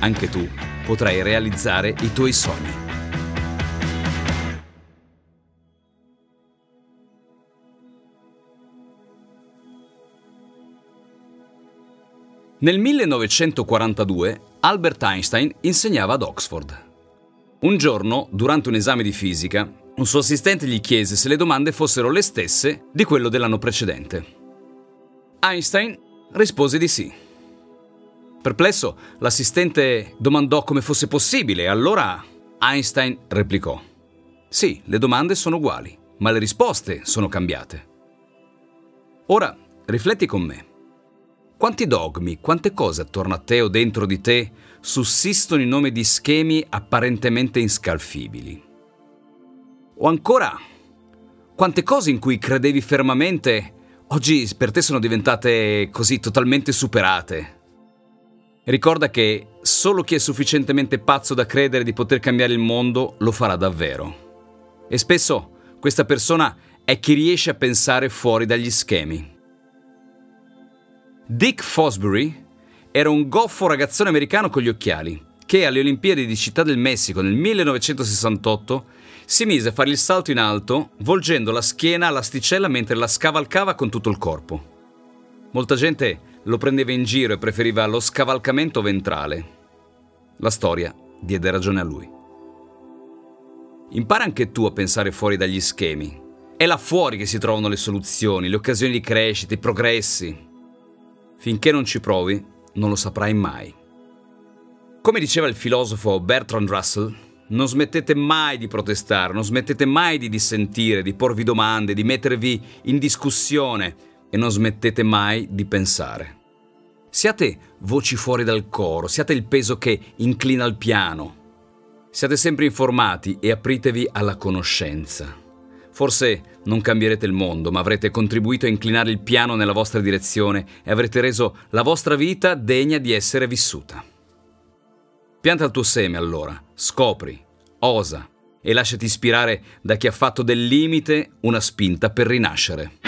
anche tu potrai realizzare i tuoi sogni. Nel 1942 Albert Einstein insegnava ad Oxford. Un giorno, durante un esame di fisica, un suo assistente gli chiese se le domande fossero le stesse di quello dell'anno precedente. Einstein rispose di sì. Perplesso, l'assistente domandò come fosse possibile, allora Einstein replicò. Sì, le domande sono uguali, ma le risposte sono cambiate. Ora, rifletti con me. Quanti dogmi, quante cose attorno a te o dentro di te sussistono in nome di schemi apparentemente inscalfibili? O ancora, quante cose in cui credevi fermamente oggi per te sono diventate così totalmente superate? Ricorda che solo chi è sufficientemente pazzo da credere di poter cambiare il mondo lo farà davvero. E spesso questa persona è chi riesce a pensare fuori dagli schemi. Dick Fosbury era un goffo ragazzone americano con gli occhiali che alle Olimpiadi di Città del Messico nel 1968 si mise a fare il salto in alto volgendo la schiena all'asticella mentre la scavalcava con tutto il corpo. Molta gente lo prendeva in giro e preferiva lo scavalcamento ventrale. La storia diede ragione a lui. Impara anche tu a pensare fuori dagli schemi. È là fuori che si trovano le soluzioni, le occasioni di crescita, i progressi. Finché non ci provi, non lo saprai mai. Come diceva il filosofo Bertrand Russell, non smettete mai di protestare, non smettete mai di dissentire, di porvi domande, di mettervi in discussione e non smettete mai di pensare. Siate voci fuori dal coro, siate il peso che inclina il piano. Siate sempre informati e apritevi alla conoscenza. Forse non cambierete il mondo, ma avrete contribuito a inclinare il piano nella vostra direzione e avrete reso la vostra vita degna di essere vissuta. Pianta il tuo seme allora, scopri, osa e lasciati ispirare da chi ha fatto del limite una spinta per rinascere.